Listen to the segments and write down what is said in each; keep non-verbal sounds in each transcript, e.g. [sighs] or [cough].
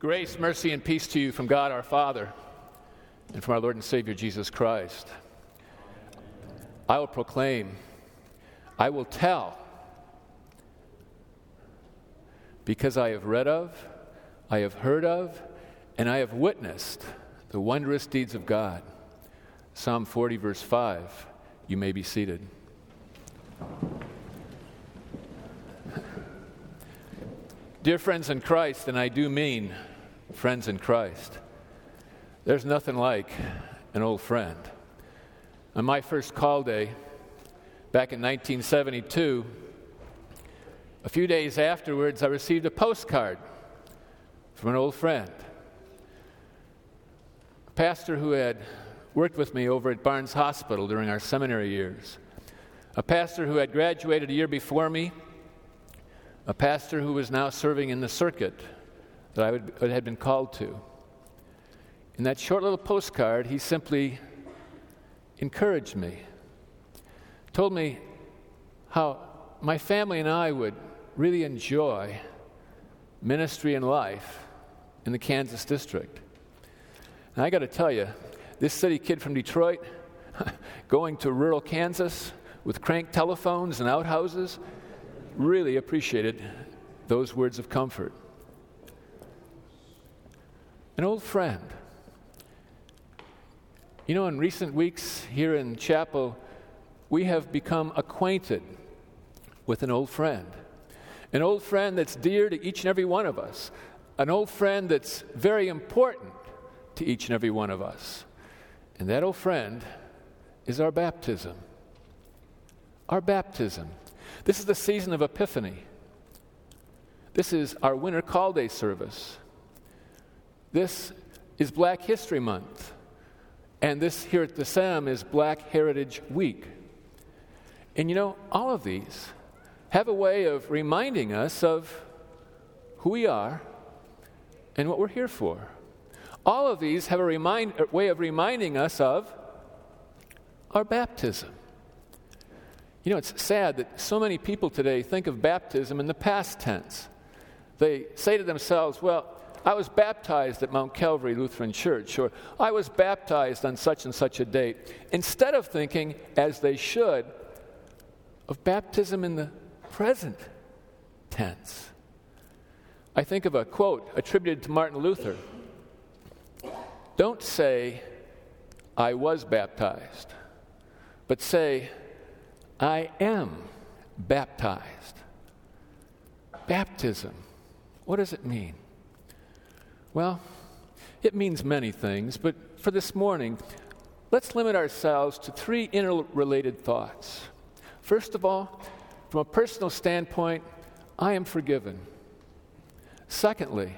Grace, mercy, and peace to you from God our Father and from our Lord and Savior Jesus Christ. I will proclaim, I will tell, because I have read of, I have heard of, and I have witnessed the wondrous deeds of God. Psalm 40, verse 5. You may be seated. Dear friends in Christ, and I do mean friends in Christ, there's nothing like an old friend. On my first call day, back in 1972, a few days afterwards, I received a postcard from an old friend. A pastor who had worked with me over at Barnes Hospital during our seminary years. A pastor who had graduated a year before me a pastor who was now serving in the circuit that I would, had been called to. In that short little postcard, he simply encouraged me, told me how my family and I would really enjoy ministry and life in the Kansas district. And I got to tell you, this city kid from Detroit, [laughs] going to rural Kansas with crank telephones and outhouses, really appreciated those words of comfort. An old friend. You know, in recent weeks here in chapel, we have become acquainted with an old friend. An old friend that's dear to each and every one of us. An old friend that's very important to each and every one of us. And that old friend is our baptism. Our baptism. This is the season of Epiphany. This is our winter call day service. This is Black History Month. And this here at the Sem is Black Heritage Week. And you know, all of these have a way of reminding us of who we are and what we're here for. All of these have a remind, a way of reminding us of our baptism. You know, it's sad that so many people today think of baptism in the past tense. They say to themselves, well, I was baptized at Mount Calvary Lutheran Church, or I was baptized on such and such a date, instead of thinking, as they should, of baptism in the present tense. I think of a quote attributed to Martin Luther Don't say, I was baptized, but say, I am baptized. Baptism, what does it mean? Well, it means many things, but for this morning, let's limit ourselves to three interrelated thoughts. First of all, from a personal standpoint, I am forgiven. Secondly,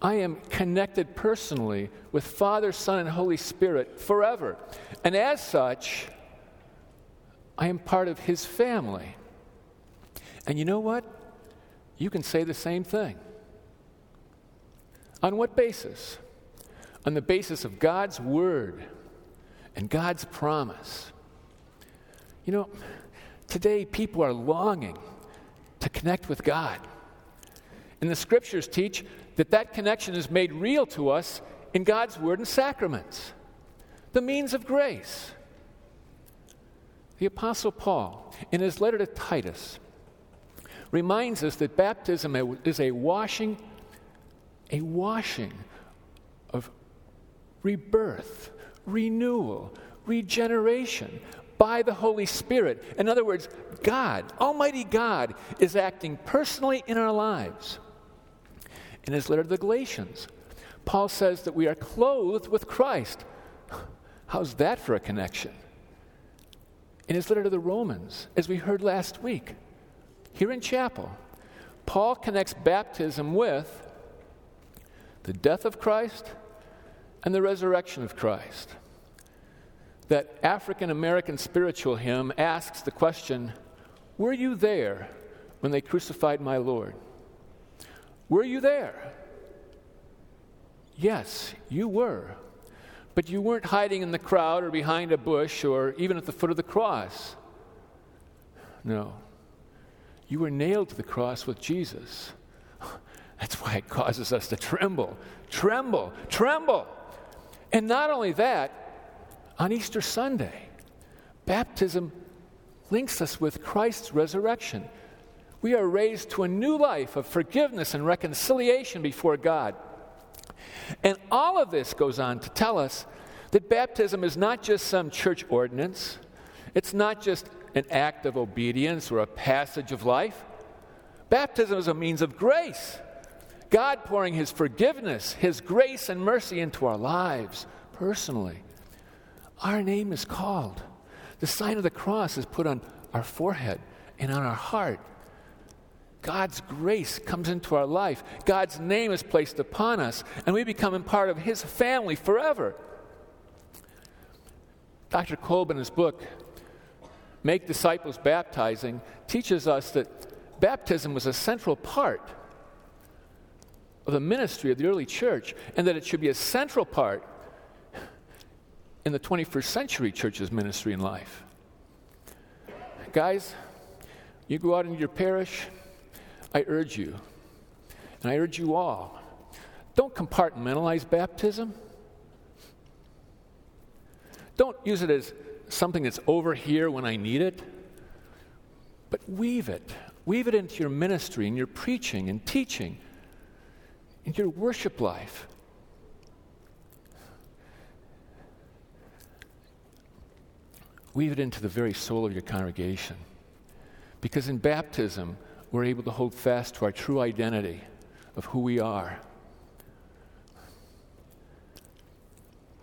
I am connected personally with Father, Son, and Holy Spirit forever. And as such, I am part of his family. And you know what? You can say the same thing. On what basis? On the basis of God's word and God's promise. You know, today people are longing to connect with God. And the scriptures teach that that connection is made real to us in God's word and sacraments, the means of grace. The Apostle Paul, in his letter to Titus, reminds us that baptism is a washing, a washing of rebirth, renewal, regeneration by the Holy Spirit. In other words, God, Almighty God, is acting personally in our lives. In his letter to the Galatians, Paul says that we are clothed with Christ. [sighs] How's that for a connection? in his letter to the Romans, as we heard last week, here in chapel, Paul connects baptism with the death of Christ and the resurrection of Christ. That African American spiritual hymn asks the question Were you there when they crucified my Lord? Were you there? Yes, you were. But you weren't hiding in the crowd or behind a bush or even at the foot of the cross. No. You were nailed to the cross with Jesus. That's why it causes us to tremble, tremble, tremble. And not only that, on Easter Sunday, baptism links us with Christ's resurrection. We are raised to a new life of forgiveness and reconciliation before God. And all of this goes on to tell us that baptism is not just some church ordinance, it's not just an act of obedience or a passage of life. Baptism is a means of grace. God pouring His forgiveness, His grace and mercy into our lives personally. Our name is called. The sign of the cross is put on our forehead and on our heart. God's grace comes into our life. God's name is placed upon us, and we become a part of His family forever. Dr. Kolb, in his book, Make Disciples Baptizing, teaches us that baptism was a central part of the ministry of the early church, and that it should be a central part in the 21st century church's ministry and life. Guys, you go out into your parish, I urge you, and I urge you all, don't compartmentalize baptism. Don't use it as something that's over here when I need it, but weave it. Weave it into your ministry and your preaching and teaching, in your worship life. Weave it into the very soul of your congregation. Because in baptism, we're able to hold fast to our true identity of who we are.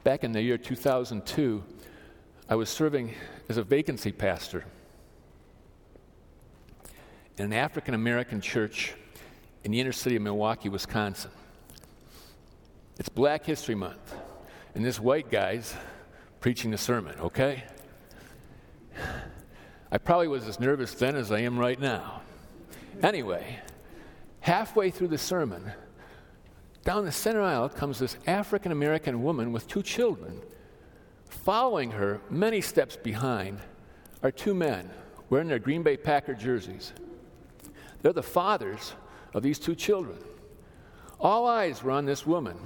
Back in the year 2002, I was serving as a vacancy pastor in an African American church in the inner city of Milwaukee, Wisconsin. It's Black History Month, and this white guy's preaching the sermon, okay? I probably was as nervous then as I am right now. Anyway, halfway through the sermon, down the center aisle comes this African American woman with two children. Following her, many steps behind, are two men wearing their Green Bay Packer jerseys. They're the fathers of these two children. All eyes were on this woman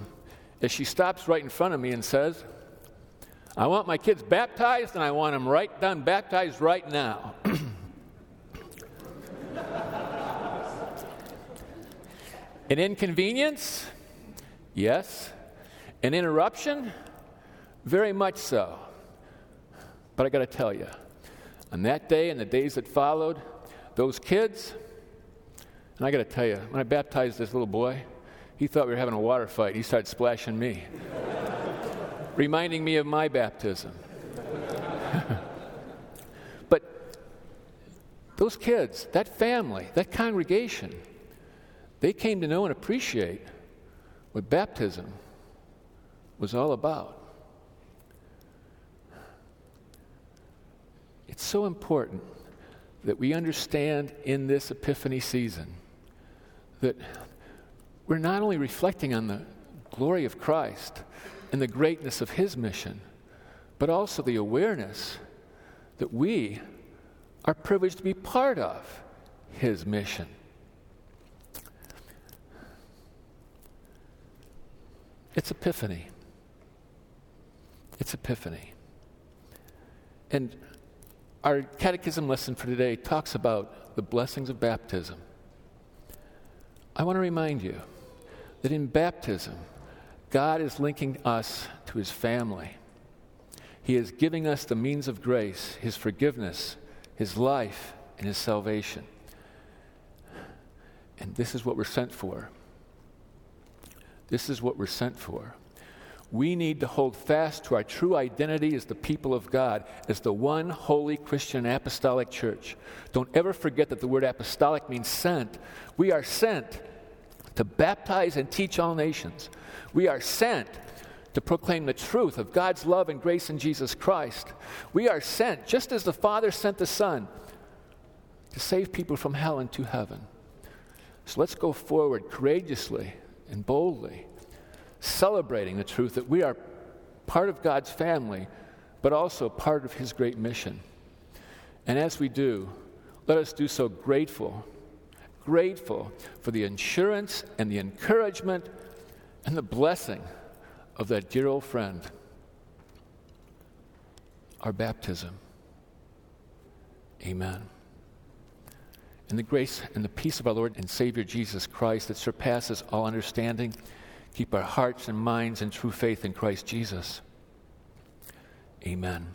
as she stops right in front of me and says, I want my kids baptized and I want them right done, baptized right now. [clears throat] An inconvenience? Yes. An interruption? Very much so. But I got to tell you, on that day and the days that followed, those kids, and I got to tell you, when I baptized this little boy, he thought we were having a water fight. He started splashing me, [laughs] reminding me of my baptism. [laughs] but those kids, that family, that congregation, they came to know and appreciate what baptism was all about. It's so important that we understand in this Epiphany season that we're not only reflecting on the glory of Christ and the greatness of his mission, but also the awareness that we are privileged to be part of his mission. It's Epiphany. It's Epiphany. And our catechism lesson for today talks about the blessings of baptism. I want to remind you that in baptism, God is linking us to his family. He is giving us the means of grace, his forgiveness, his life, and his salvation. And this is what we're sent for. This is what we're sent for. We need to hold fast to our true identity as the people of God, as the one holy Christian apostolic church. Don't ever forget that the word apostolic means sent. We are sent to baptize and teach all nations. We are sent to proclaim the truth of God's love and grace in Jesus Christ. We are sent, just as the Father sent the Son, to save people from hell into heaven. So let's go forward courageously and boldly, celebrating the truth that we are part of God's family, but also part of His great mission. And as we do, let us do so grateful, grateful for the assurance and the encouragement and the blessing of that dear old friend, our baptism. Amen. And the grace and the peace of our Lord and Savior Jesus Christ that surpasses all understanding, keep our hearts and minds in true faith in Christ Jesus. Amen.